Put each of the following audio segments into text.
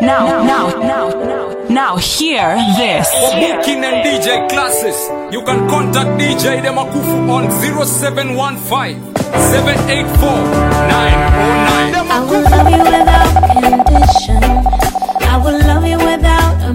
Now, now, now, now, now, hear this. For booking and DJ classes, you can contact DJ Demakufu on 0715 784 909. I will love you without condition. I will love you without a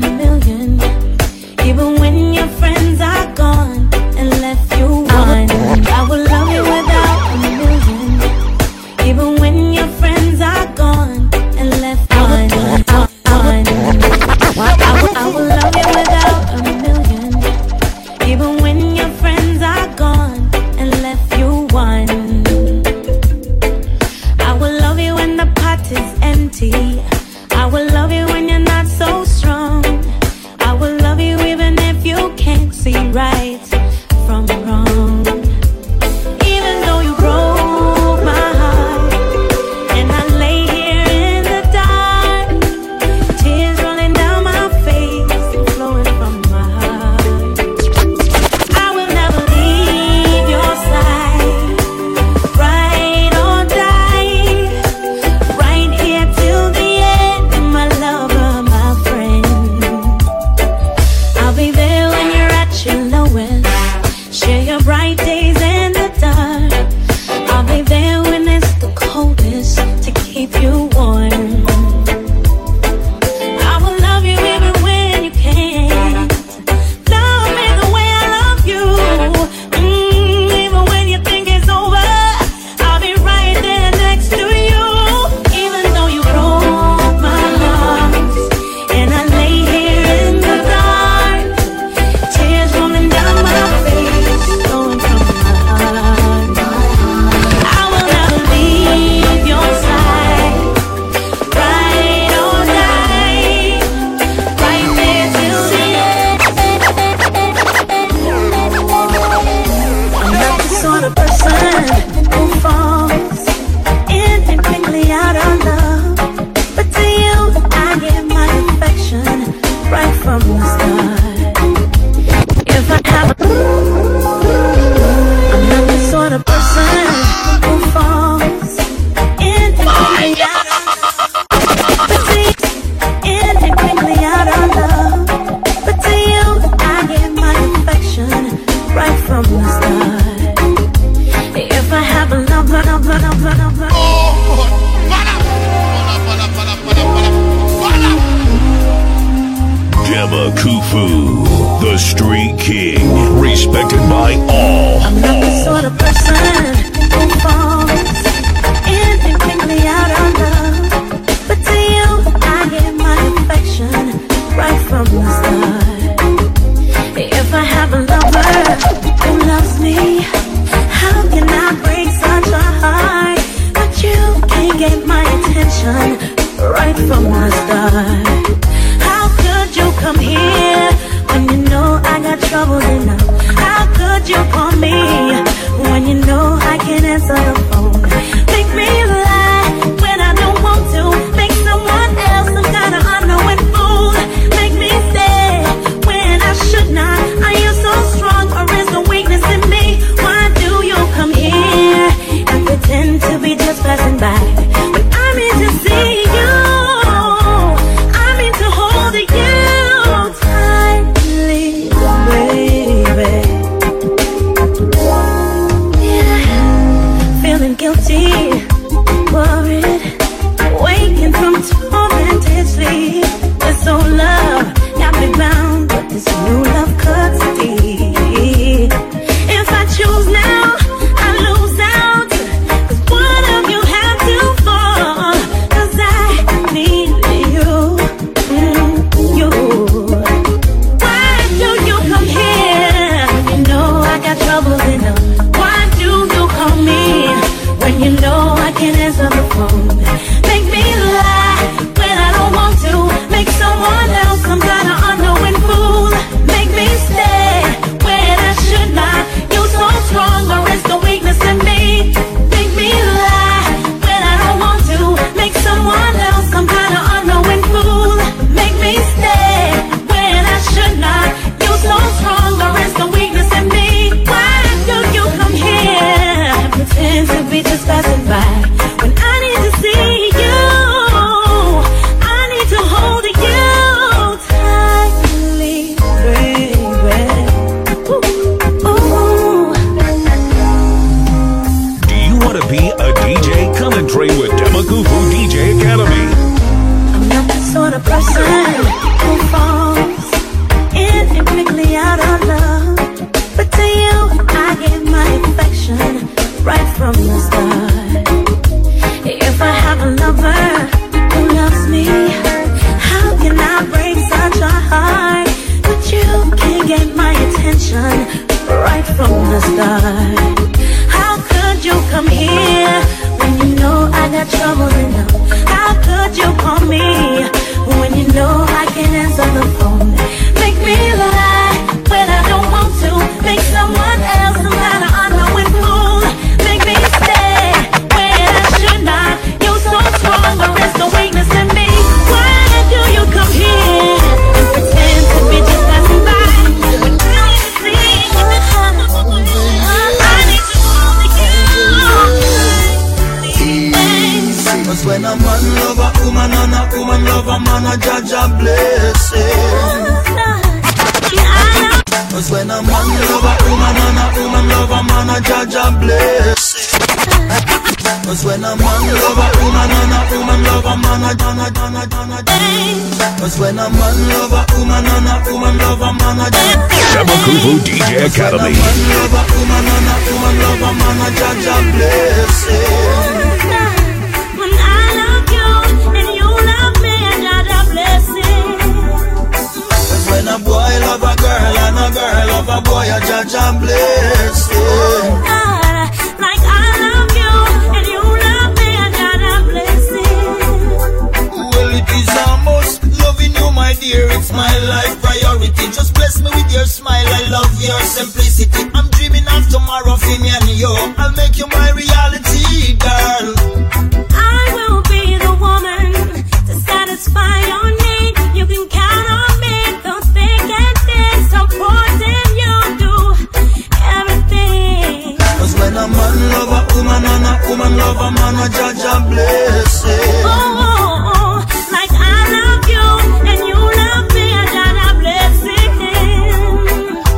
woman love a man, a judge a blessing. Oh, oh, oh, like I love you and you love me, a judge a blessing.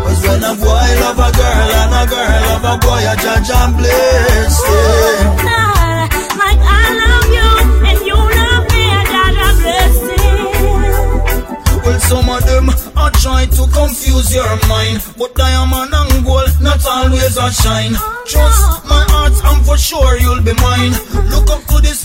Cause when a boy love a girl and a girl love a boy, a judge blessing. Ah, like I love you and you love me, a judge blessing. Well, some of them are trying to confuse your mind, but diamond and gold not always a shine. Oh, Trust sure you'll be mine. Look up to this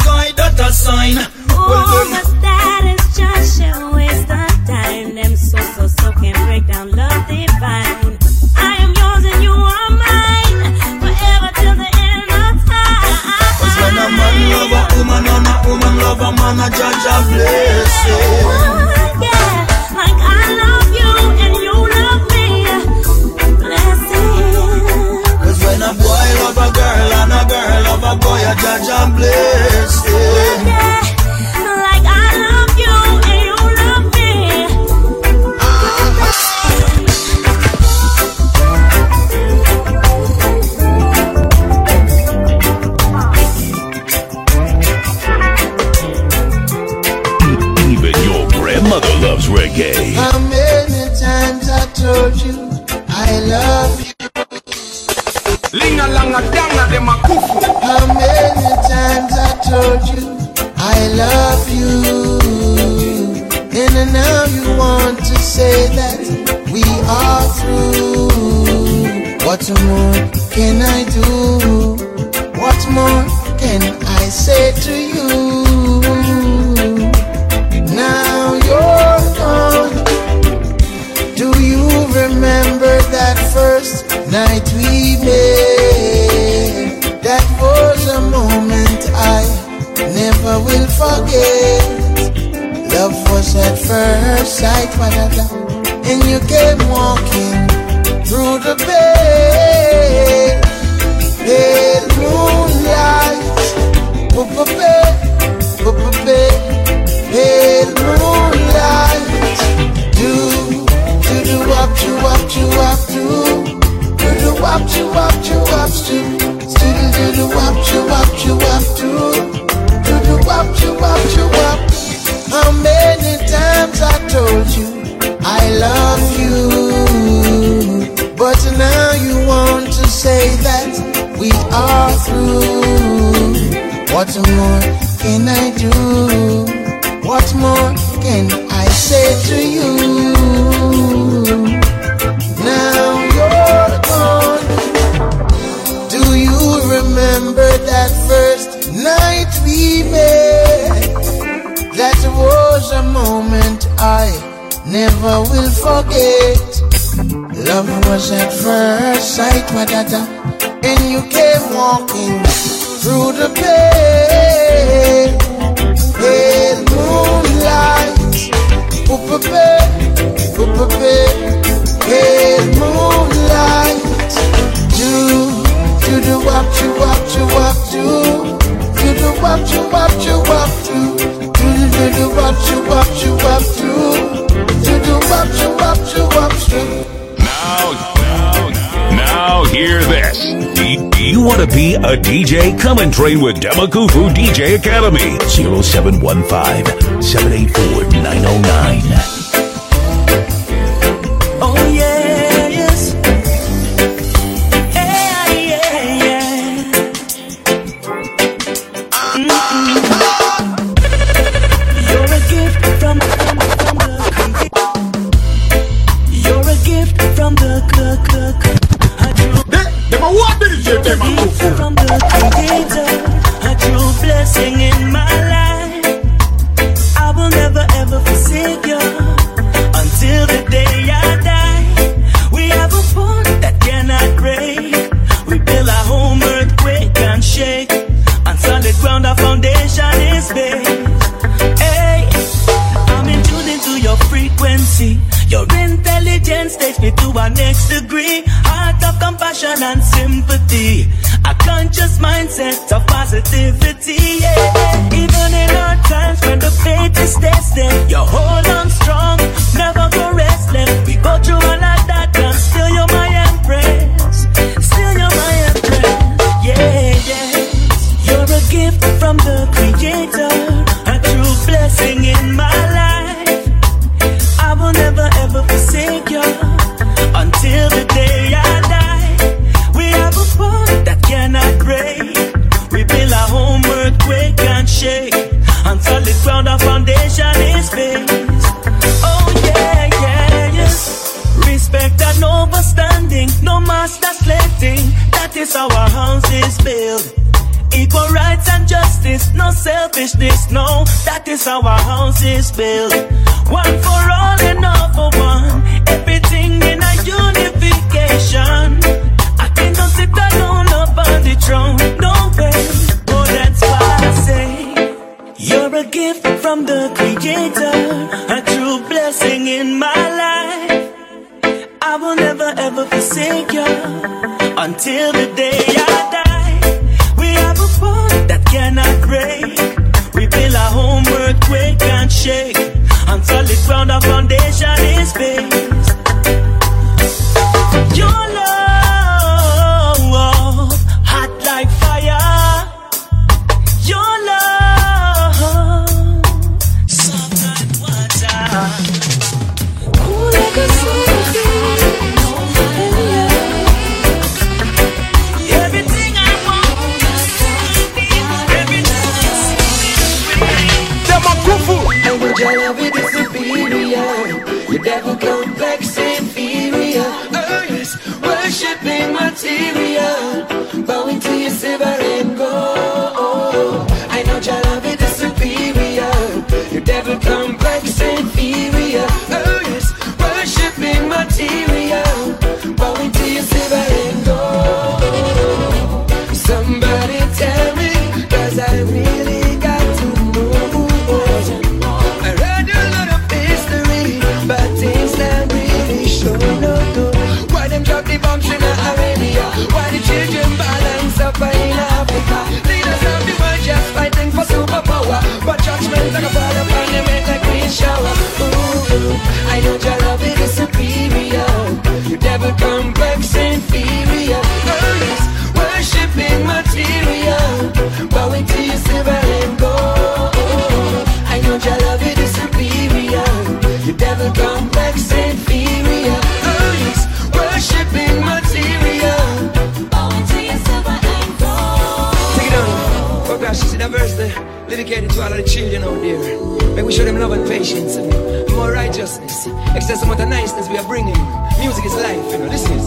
DJ Come and Train with Demakufu DJ Academy. 0715 784 909. how our house is built. One for May we show them love and patience and more righteousness. Excess amount of niceness we are bringing. Music is life, you know, this is.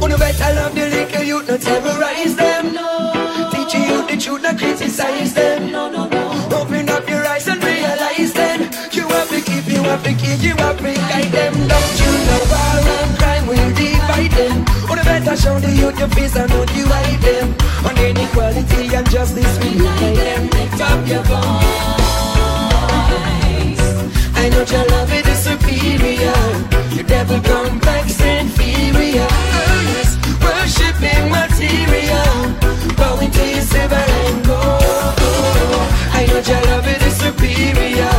Wanna better love the little youth, not terrorize them. No. Teaching you the truth, not criticize them. No, no, no. Open up your eyes and realize them. you have to keep, you have to keep, you have to guide them. Don't you know war and crime will divide them? Wanna better show the youth your face and not you hide them. On inequality and justice, we unite them. Lift up your voice. But your love it is superior. Your devil complex inferior. Yes, worshipping material. Bowing to your silver and gold. I know your love it is superior.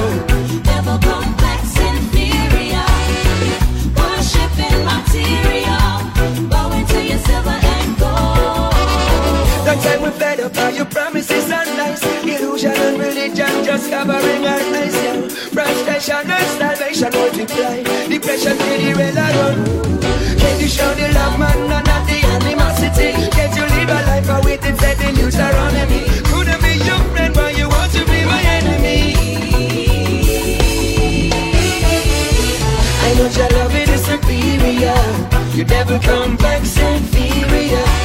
Your devil complex inferior. Worshipping material. Bowing to your silver and gold. Time we're fed your promises and lies. Illusion and religion just covering our eyes. Frustration and salvation multiply. Depression to the relative. Can you show the love, man, and not the animosity? Can't you live a life of with it, set the news around me? Couldn't be your friend but you want to be my enemy? I know your love is superior. You never come back inferior.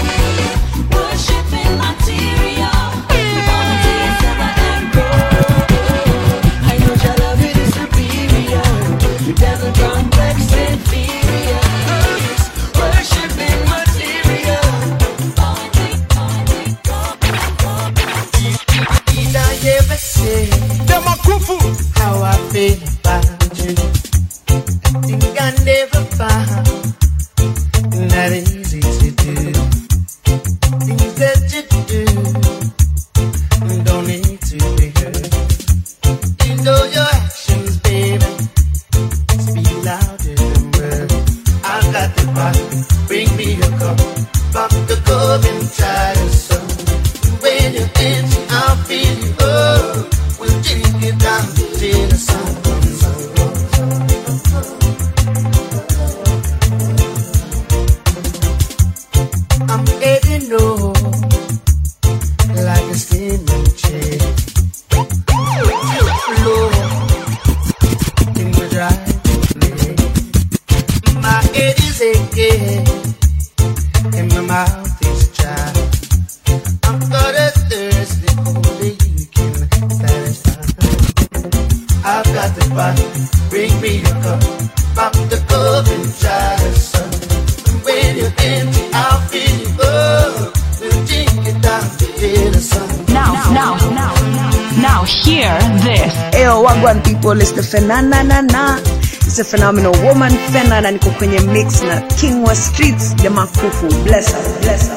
Fenanana. It's a phenomenal woman Fenana, niko kwenye mix na King wa Streets jamaa Kufu. Bless her, bless her.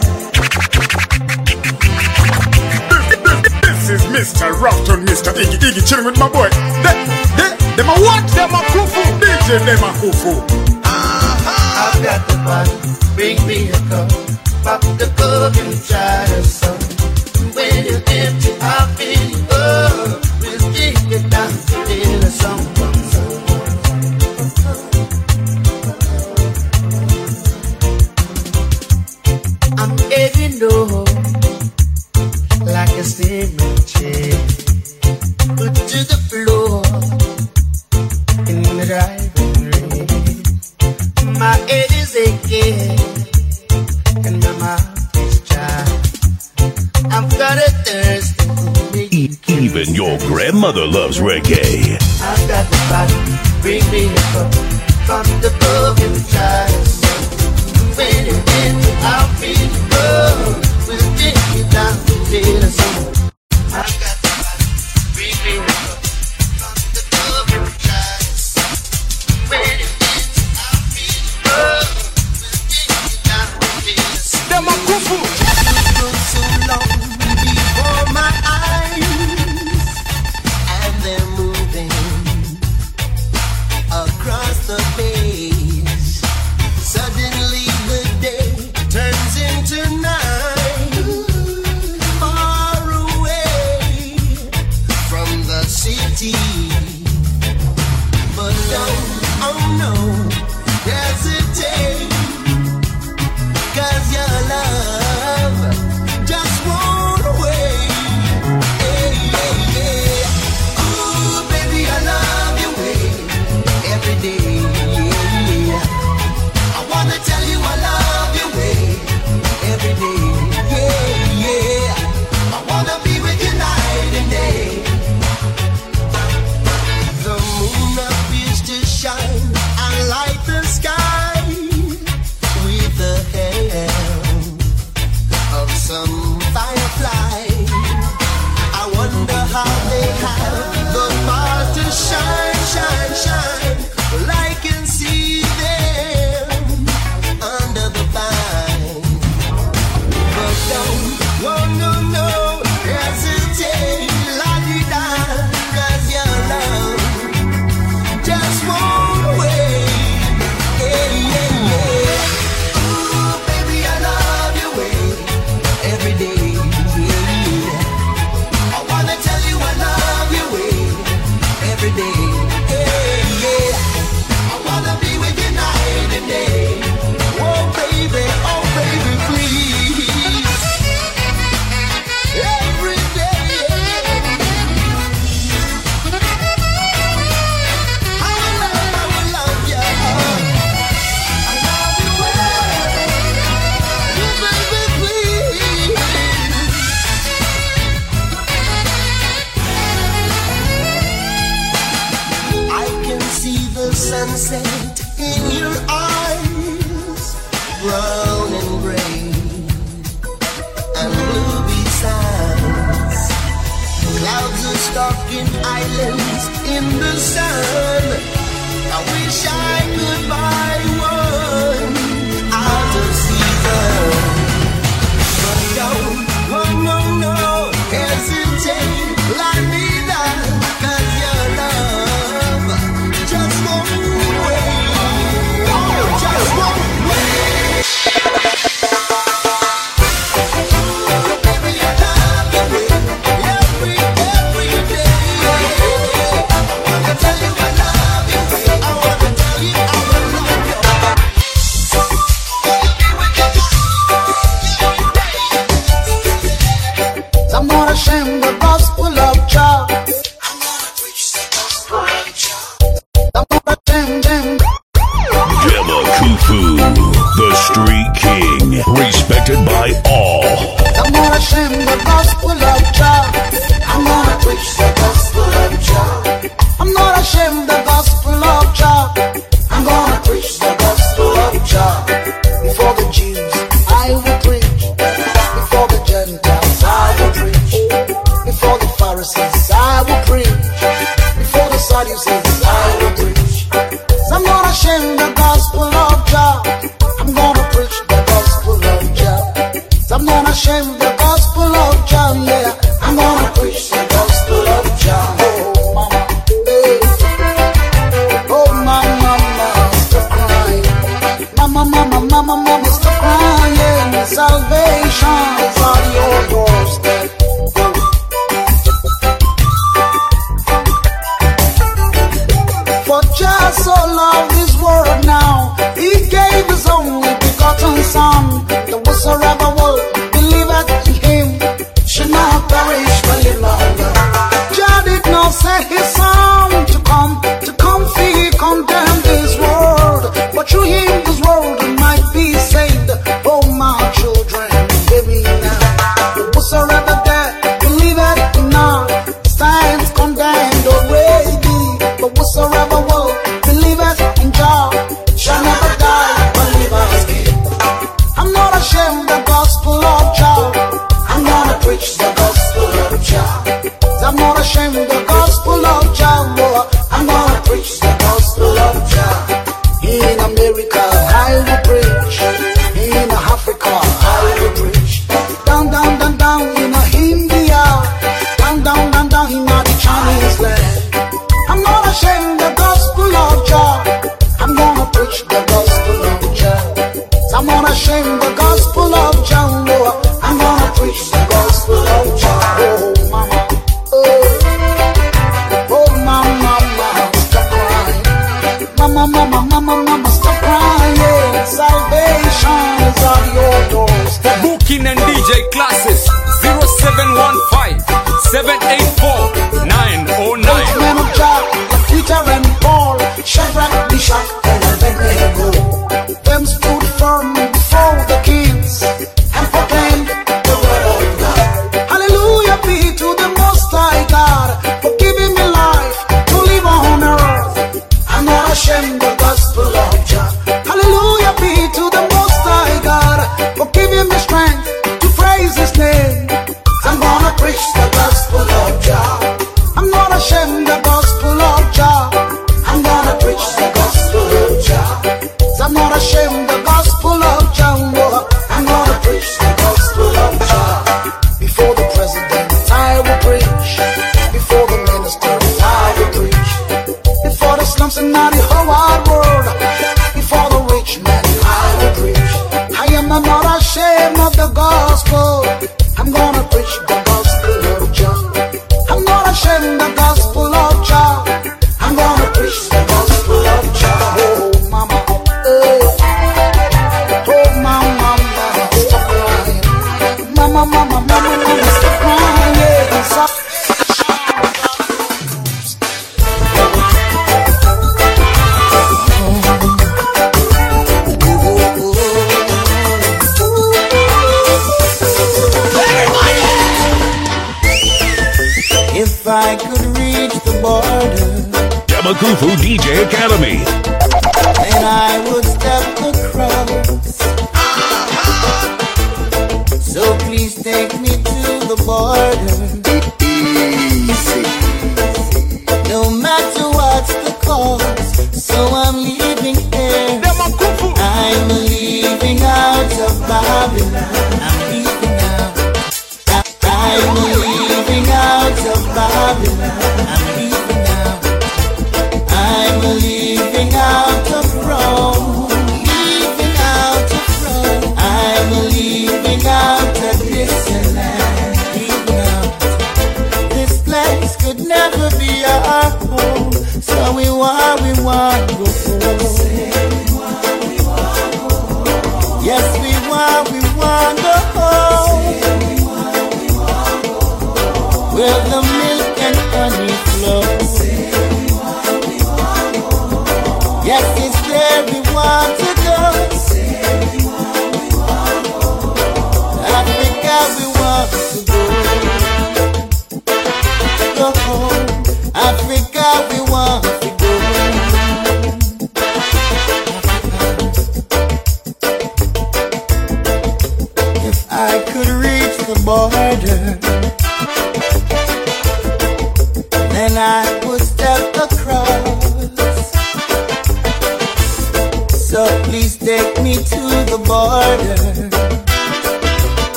This is Mr. Roughton, Mr. Iggy Iggy, chilling with my boy. They, they, they a what? they a Kufu. DJ, they a Kufu. Uh-huh. I've got the body, bring me a cup, pop the cup inside of some. When you loves reggae.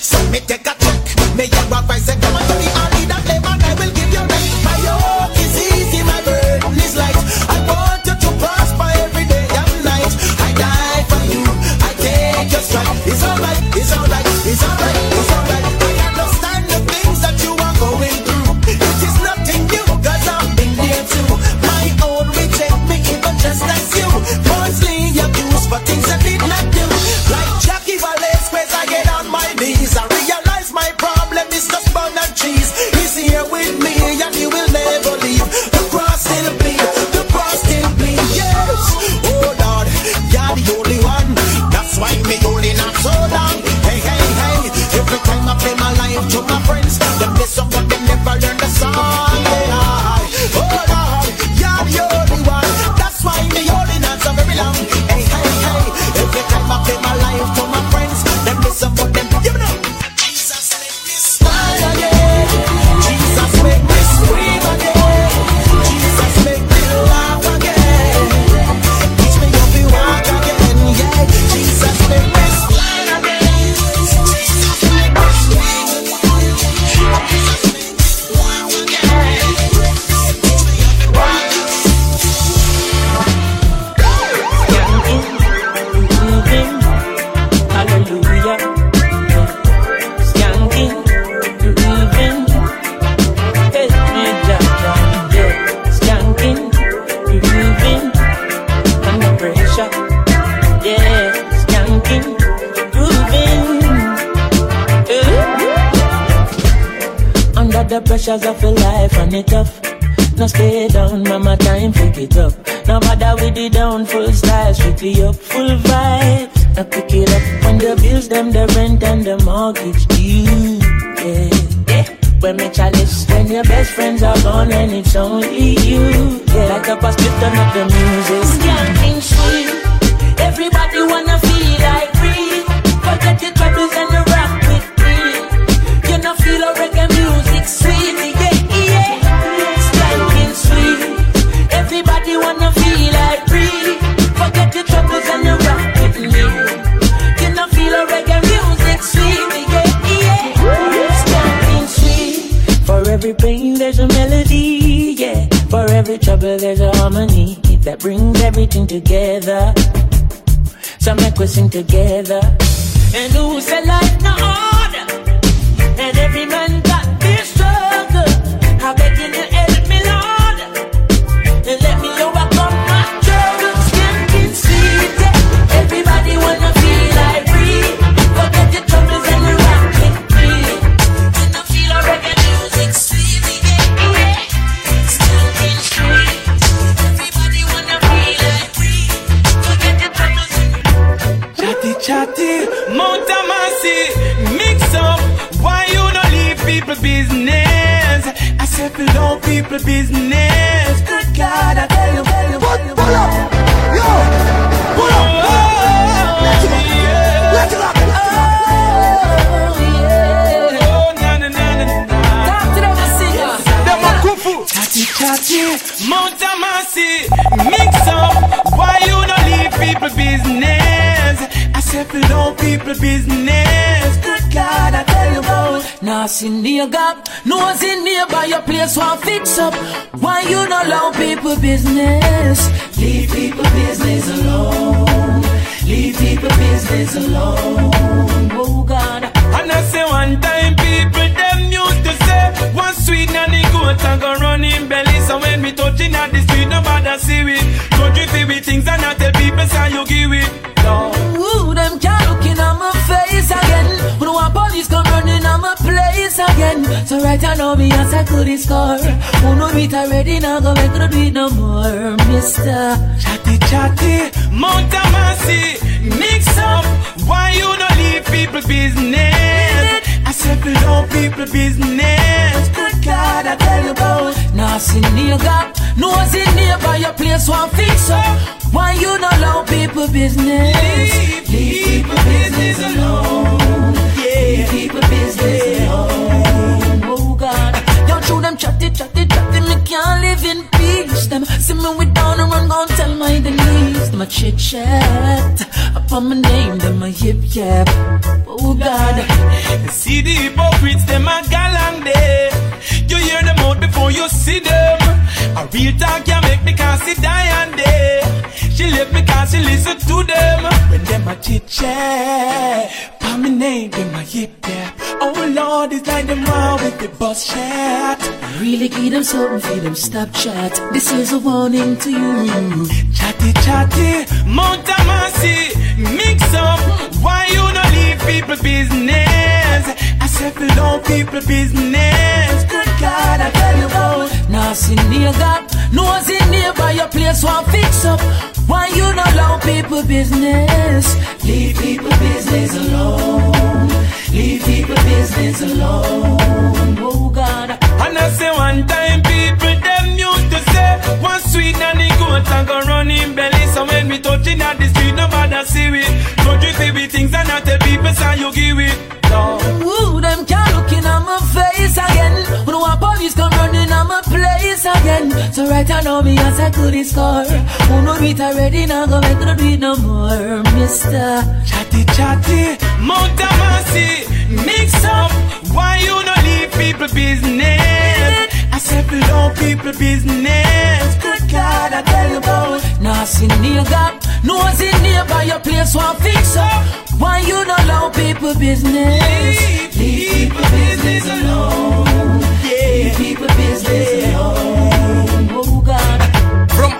So me take a look, me a pressures of a life and it tough. where there's harmony that brings everything together. So make us sing together. And who said life not? business. Good God, I tell you about. Nothing near gap, in nearby your place won't fix up. Why you not allow people business? Leave people business alone. Leave people business alone. Oh God. And I say one time people them used to say one sweet nanny goat and go running belly. So when we touching at the street nobody see it. Don't you see we things and I tell people say you give it. done. So right I know me I settle the score. Who know it already now go make no do it no more, Mister. Chatty chatty, Mount Mercy, mix up. Why you no leave people business? I said we know people business. Good God, I tell you about. Now see nigga, no see neighbor your place won't fix up. Why you no love people business? Leave, leave people business alone. Yeah, leave people business. Yeah them chatty, chatty, chatty, me can't live in peace. Them see me with down and run, gon' tell my Denise. Them a chit chat, upon my name, them a yip yap. Oh God. See the hypocrites, them a galang there. You hear them out before you see them. A real talk can make me can't see die and day. She left me cause she listen to them. When them a chit chat, my name, them a yip yap. Oh Lord, it's like them all with the bus chat. Really give them something for them stop chat. This is a warning to you. Chatty chatty, Mount Amasi, mix up. Why you not people business? I said below people business. Good God, I tell you about. Now see nigga, no see neighbor your place one fix up. Why you not allow people business? Leave people business alone. Leave people business alone. Oh God. And I say one time people them used say one sweet and the goat and go run in belly. So when we touching at the street, nobody see it. So you we things and I tell people say you give it. No. Ooh, them can't look in on my face again. When one police come running on my place again. So right I know me as I could score. Who know it already now go make no do it no more, mister. Chatty chatty, Mount mix up. Why you not leave people business? I said below people business. Good God, I tell you about. Now see nigga, no see neighbor your place one fix up. Why you not allow people business? Leave people business alone. Yeah. Leave people business alone.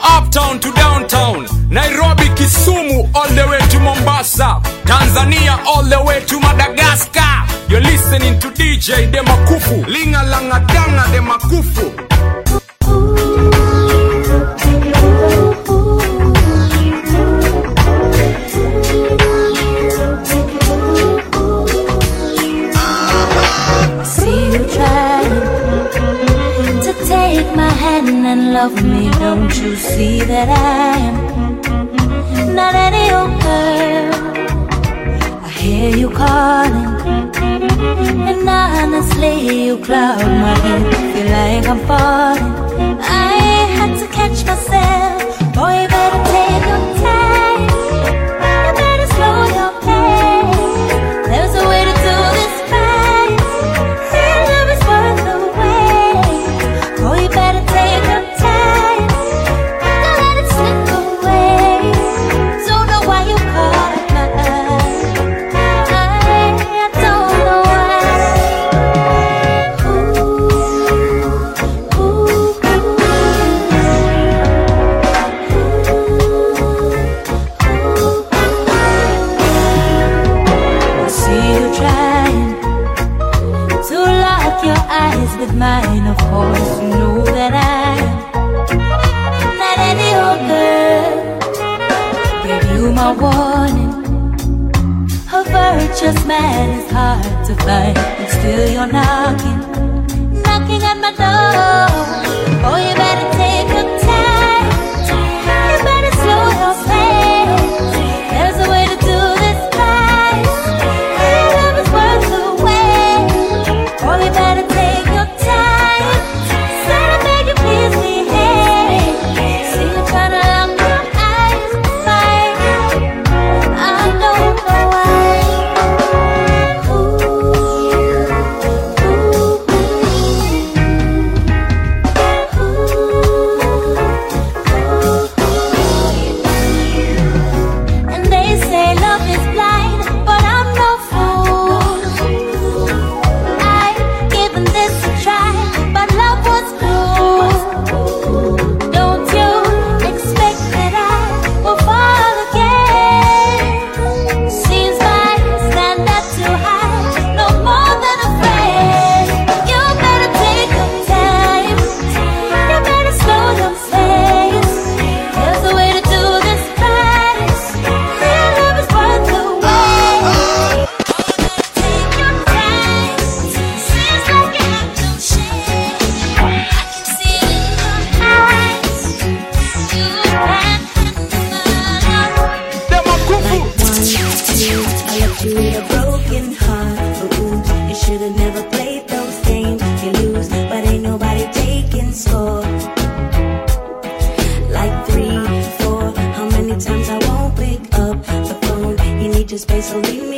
Uptown to downtown, Nairobi, Kisumu, all the way to Mombasa, Tanzania, all the way to Madagascar. You're listening to DJ Demakufu, Linga Langa Danga. Love me. Don't you see that I am not any old girl? I hear you calling, and honestly, you cloud my head. Feel like I'm falling. I had to catch myself. place, so leave me.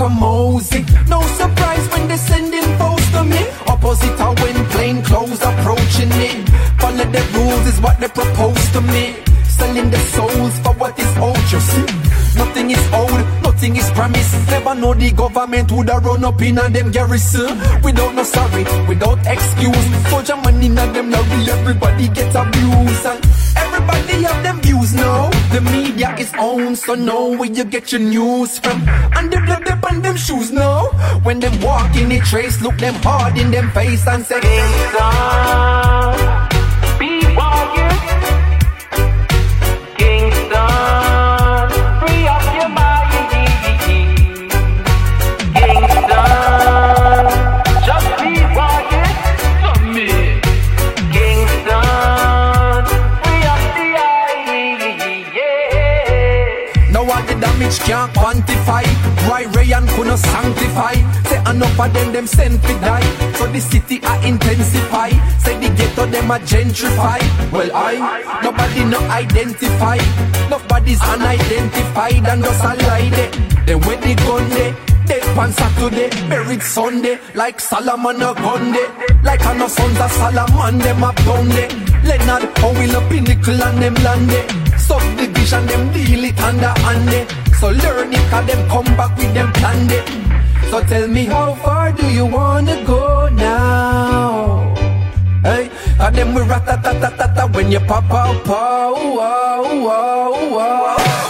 A Mr. Kamosi. No surprise when they sending posts to me. Opposite of when plain clothes approaching me. Follow the rules is what they propose to me. Selling the souls for what is owed, you see. Nothing is old, nothing is promised. Never know the government would have run up in on them garrison. Without no sorry, without excuse. Soldier money in them lorry, everybody get abused. And everybody have them views now. The media is owned, so know where you get your news from. And the blood up on them shoes now. When them walk in the trace, look them hard in them face and say, Kingston, can't quantify. Right Ray and couldn't sanctify. Say enough of them, them sent to die. So the city I intensify. Say the ghetto them a gentrify. Well I, nobody no identify. Nobody's unidentified and just a lie there. Then when they gun there. Dead on Saturday, buried Sunday, like Solomon a Grundy. Like a no sons of Solomon, them a it. Leonard, how will a pinnacle and them land. Subdivision, them deal it under hand. So learn it, cause them come back with them planned it. So tell me how far do you wanna go now? Hey, and them we rat-a-tat-tat-tat when you pop out, pow, wow, wow, wow.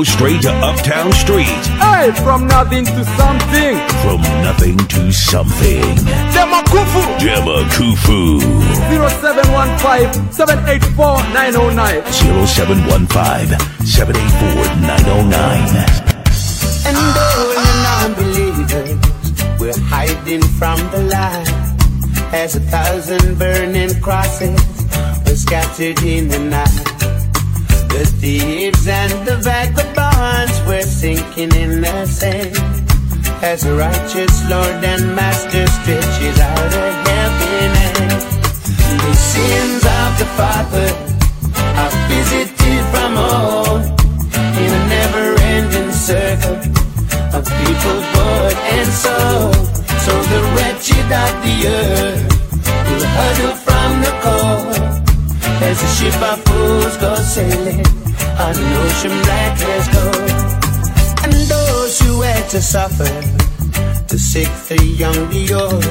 From ghetto straight to uptown street. Hey, from nothing to something. From nothing to something. Demakufu. Demakufu. 0715 784 909. 0715 784 909. And all the non-believers we're hiding from the light as a thousand burning crosses were scattered in the night. The thieves and the vagabonds were sinking in the sand as a righteous Lord and Master stretches out a helping hand. The sins of the Father are visited from all in a never-ending circle of people born and sold. So the wretched of the earth will huddle from the cold as the ship of fools go sailing on an ocean black as gold. And those who had to suffer, the sick, the young, the old,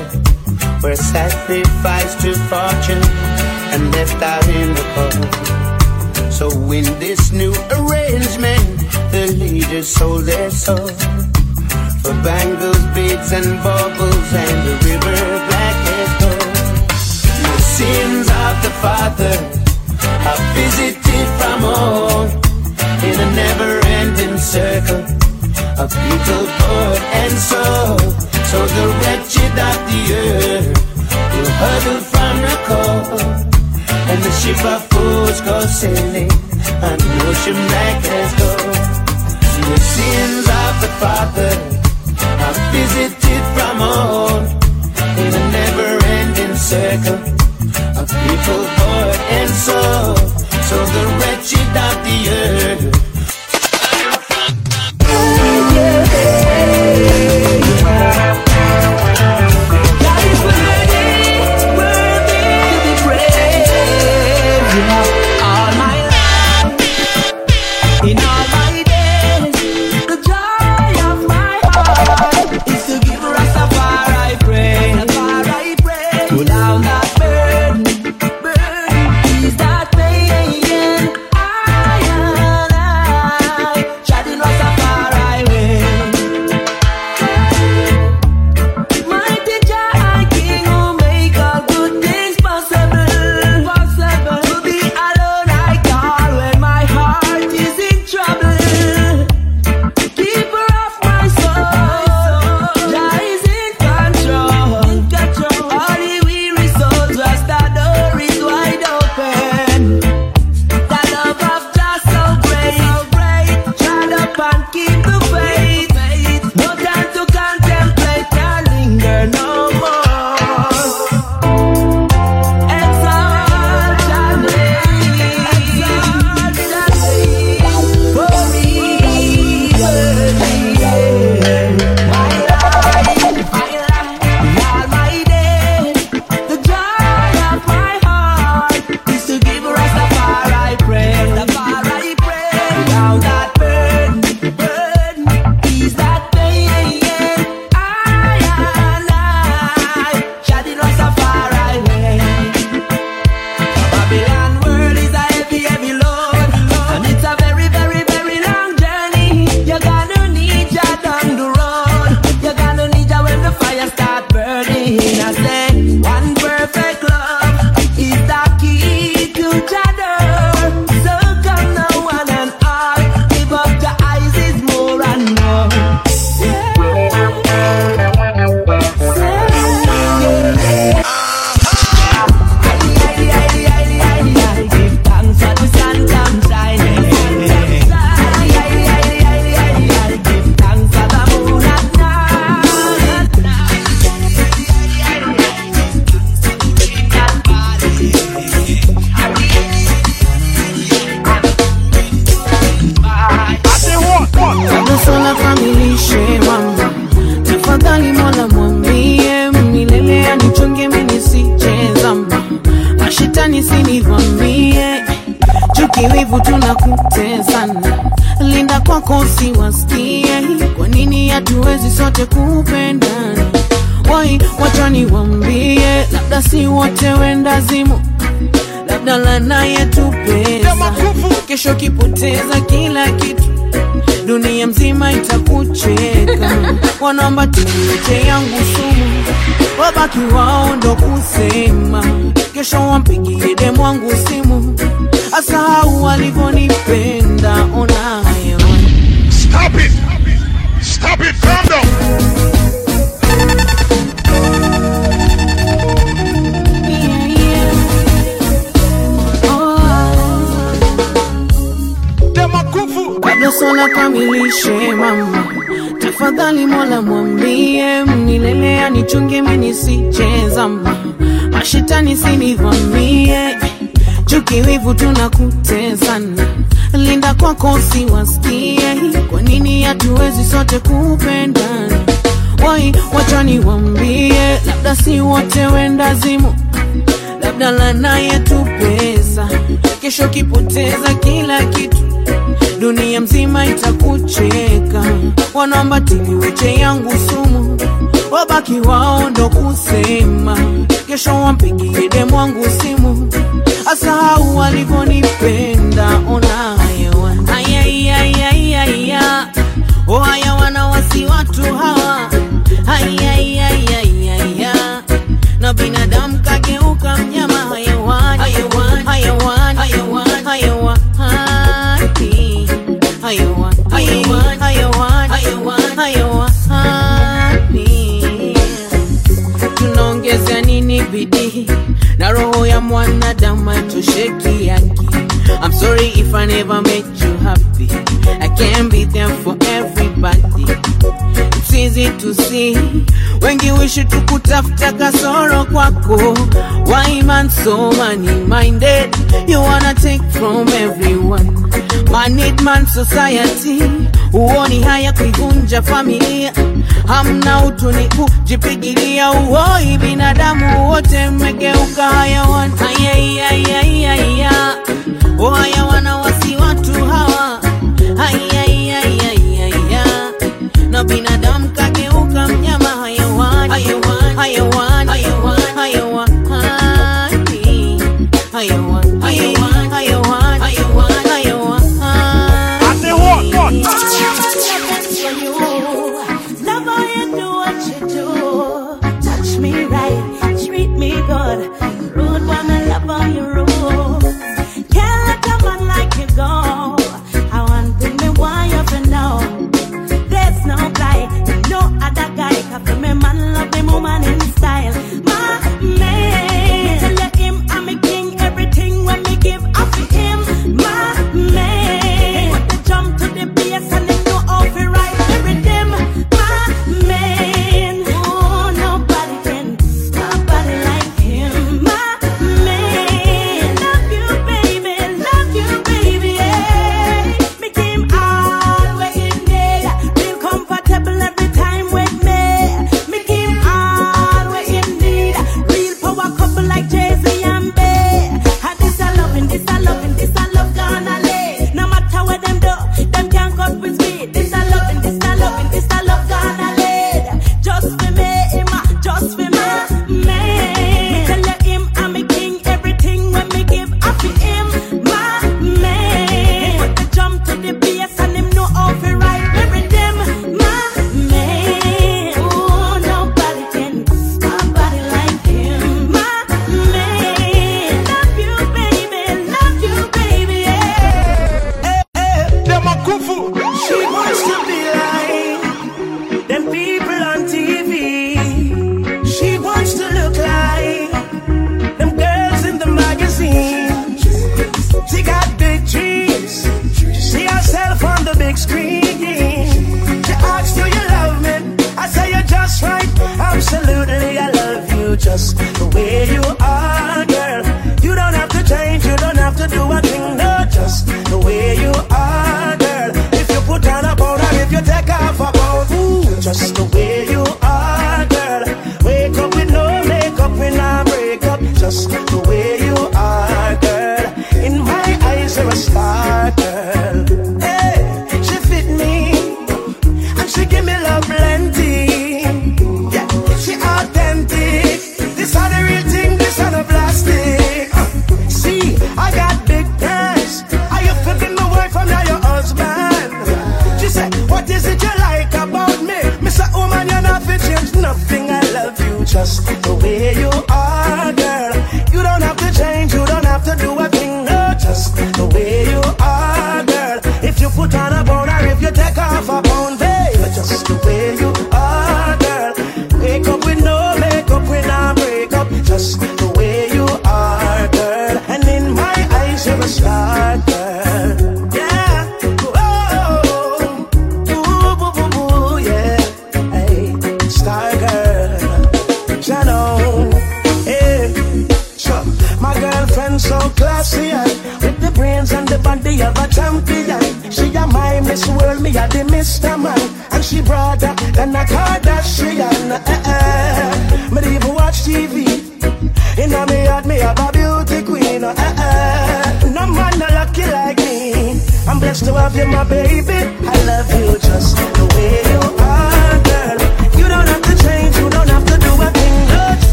were sacrificed to fortune and left out in the cold. So in this new arrangement, the leaders sold their soul for bangles, beads, and baubles, and the river black as gold. The sins of the father are visited from all in a never-ending circle of people born and sold. So the wretched of the earth will huddle from the cold, and the ship of fools go sailing on the ocean black as gold. The sins of the father are visited from all in a never-ending circle of people born and sold. So the wretched of the earth. wabaki wao ndo kusema, kesho wampigie demu wangu simu, asahau alivyonipenda onayo. Stop it. Stop it, calm kamilishe mama Tafadhali Mola mwambie, mnilelea nichunge mimi nisicheza, mashetani sinivamie, chuki wivu tunakutezana, linda kwako usiwasikie. Kwa nini hatuwezi sote kupendana? Wai, wacha niwaambie, labda si wote wendazimu, labda lana yetu pesa, kesho kipoteza kila kitu dunia mzima itakucheka, wanaambatili weche yangu sumu, wabaki wao ndo kusema, kesho wampigie demu wangu simu, asahau alivyonipenda. Ona hayawa ayayayayaya, haya wanawasi watu hawa. Ayayayayaya, na binadamu kageuka mnyama. Hayawan hayawan hayawan hayawan How want? How want? How want? How want? How want me? Tunaongeza nini bidii na roho ya mwanadamu atusheki yaki. I'm sorry if I never made you happy. I can't be there forever. usitusi, wengi wishi tukutafuta kasoro kwako. Why man so money minded, you wanna take from everyone. Manid man society, uoni haya kuivunja familia, hamna utu ni kujipigilia. Uhoi Binadamu wote mmegeuka. Hayawan, hayawana wasi watu hawa. Haya me right, treat me good. just the way you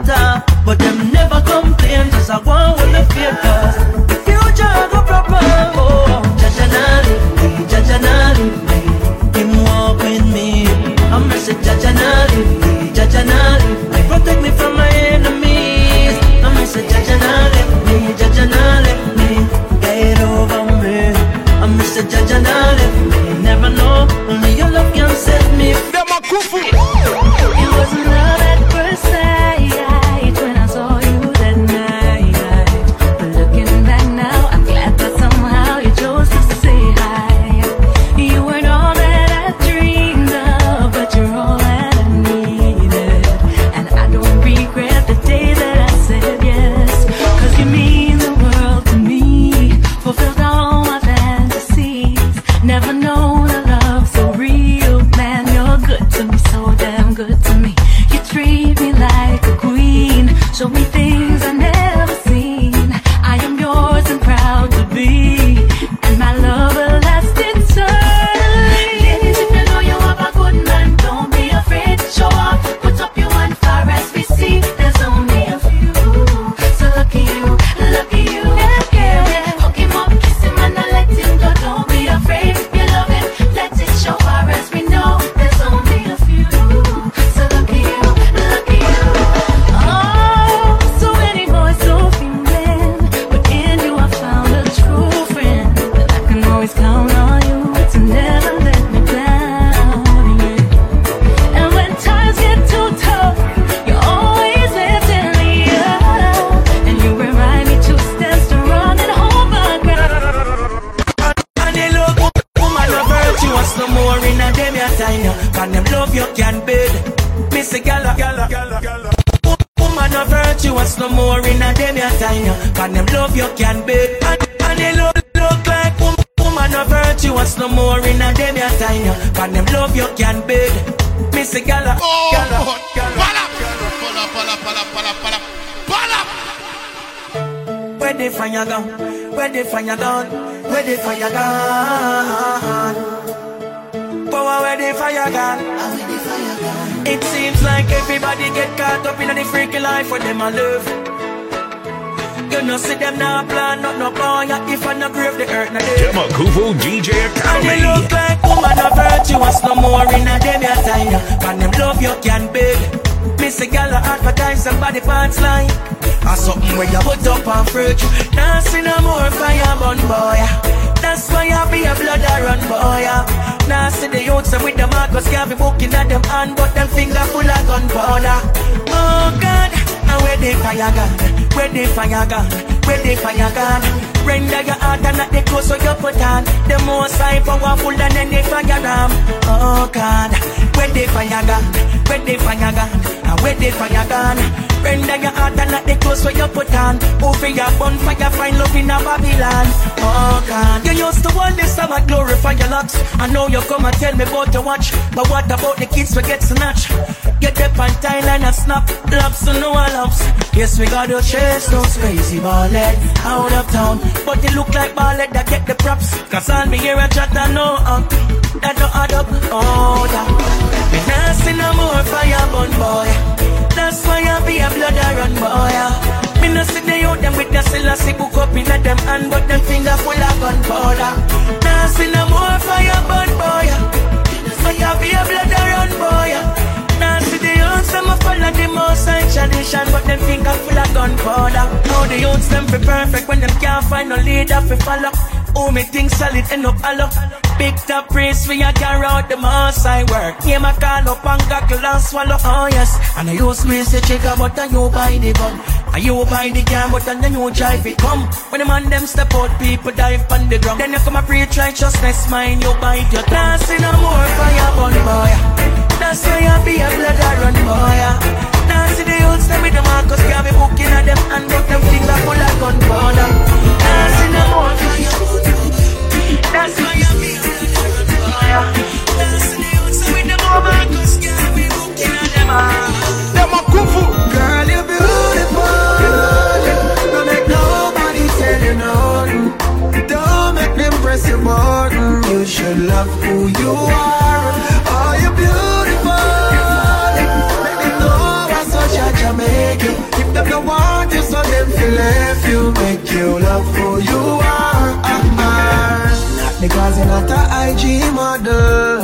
water. It seems like everybody get caught up in the freaky life where them a live. You know, see them now plan, not no boy. If I no grave the earth, no day. Demakufu DJ And Academy. they look like woman of virtuous no more in a them your time. But them love you can beg. Miss a gal a advertise somebody pants line. Or something where you put up on fridge. Now see no more fire burn boy. That's why I be a blood I run boy. Now see the youths with the Marcus be booking at them hand, but them finger full of gunpowder. Oh God, and where they fire gun? Where they fire gun? Where they fire gun? Render your heart and not the clothes so you put on. The most high powerful than any fire ram. Oh God, where they fire gun? Where they fire gun? And where they fire gun? Render your heart and not the clothes so you put on. Over your bonfire, find love in a Babylon. Oh God, you used to want this summer glorify your locks. I know you come and tell me about to watch, but what about the kids we get snatched? Get up on Thailand and snap laps and no laps. Yes, we gotta chase those crazy ballhead out of town. But they look like ballhead that get the props. Cause all me hear a chat and no up. Uh, that no add up. Oh, that. Me nah see no more fire burn boy. That's why I be a blood I run boy. Me no see the youth them with the Selassie book up in a them hand, but them finger full of gunpowder. Nah see no more fire burn boy. That's why I be a blood I run boy. Now see the youths them a follow the most tradition But them finger full of gunpowder Now the youths them be perfect when them can't find no leader fi follow Oh me think solid end up hollow Big top praise for your carry out the most I work. Name a call up and goggle and swallow. Oh yes. And I use me say chica but I you buy the gun And you buy the car but then you drive it come. When the man them step out people dive on the ground. Then you come a preach righteousness mine you bite your class in no more fire burn boy. That's why I be a blood run boy. Now the old step with the Marcus can't be booking at them and got them finger full of gunpowder. Now see no more you should love who you are. Oh, you beautiful. Make them know I'm such a Jamaican. If them don't want you, so them feel you. Make you love who you because you're not a IG model.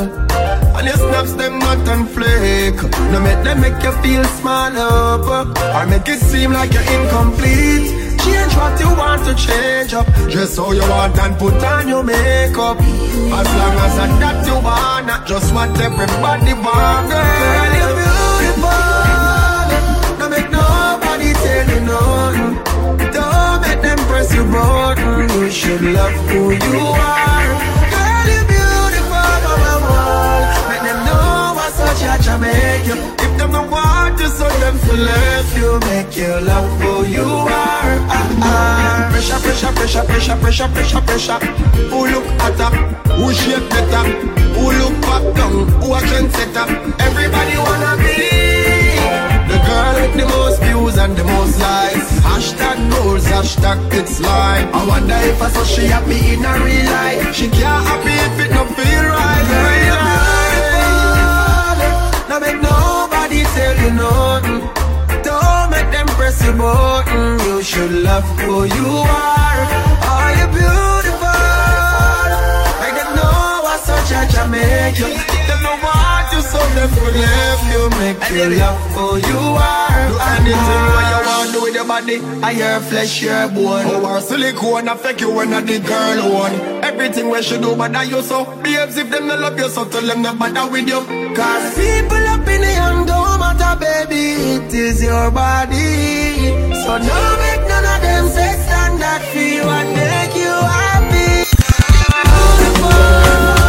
And your snaps them not on flake. No make them make you feel small up. Or make it seem like you're incomplete. Change what you want to change up. Dress how you want and put on your makeup. As long as I that you want Not just what everybody want Girl, you're beautiful. Don't make nobody tell you nothing them press your button You should love who you are. Girl, you're beautiful Mama, wall. Make them know what such a Jamaican If them don't want you, so them to left you. Make you love who you are. Ah, ah. Pressure, pressure, pressure, pressure, pressure, pressure, pressure. Who look hotter, who shape better? Who look back down, who a trendsetter? Everybody wanna be girl with the most views and the most likes. Hashtag goals, hashtag it's life. I wonder if I saw she happy in a real life. She can't happy if it don't feel right. Girl, you're Now make nobody tell you nothing. Don't make them press your button. You should love who you are. Are you beautiful? What such a Jamaican Them no want you so them could left you Make you love who you are. Do anything what you want do with your body. I hear flesh, your bone. Oh, our silicone affect you when I the girl one. Everything we should do but I you so. Babes if them no love you so tell them no bother with you. Cause people up in the young don't matter baby. It is your body. So no make none of them sex standard feel what make you happy. Don't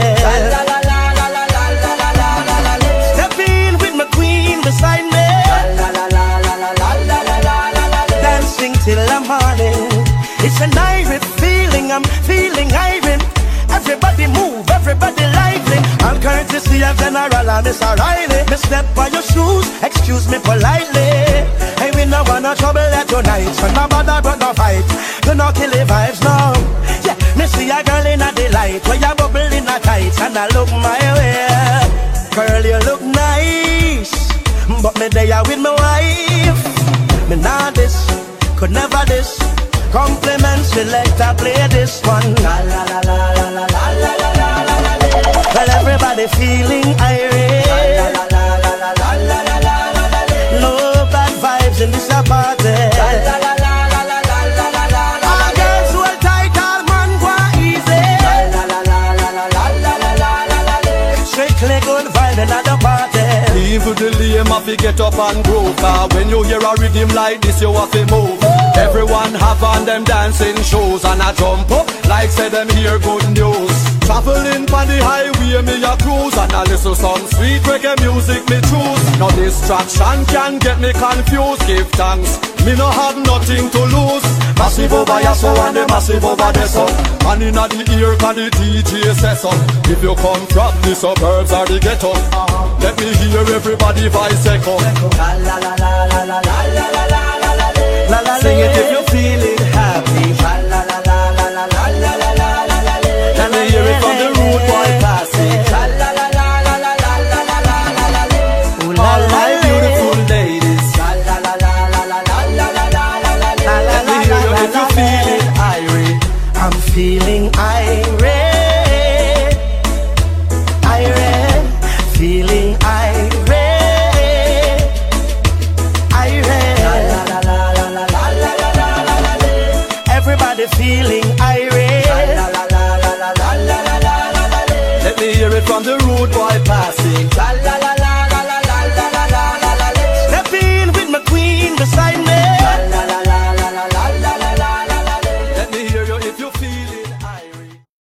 well. Stepping with my queen beside me. Dancing till I'm morning. It's an Irish feeling, I'm feeling Irish. Everybody move, everybody lively. All courtesy of General and Miss O'Reilly. Me step on your shoes, excuse me politely. Hey, we no want no trouble at your night. So no bother, but no fight. Do not kill the vibes now. See a girl in a delight. Where you bubble in a tights and I look my way. Girl, you look nice. But me there with my wife. Me not this, could never this. Compliments selector play this one. La la la la la la la la. Well, everybody feeling irate. No bad vibes in this party. Even the lame have to get up and groove Cause when you hear a rhythm like this you have to move. Everyone have on them dancing shoes And I jump up like say them hear good news. Traveling on the highway me a cruise And I listen some sweet reggae music me choose. No distraction can get me confused. Give thanks, me no have nothing to lose Massive over here so and the massive over there so And inna the ear can the DJ say If you come from the suburbs or the ghetto Let me hear everybody voice echo La la la la la la la la la la la la la.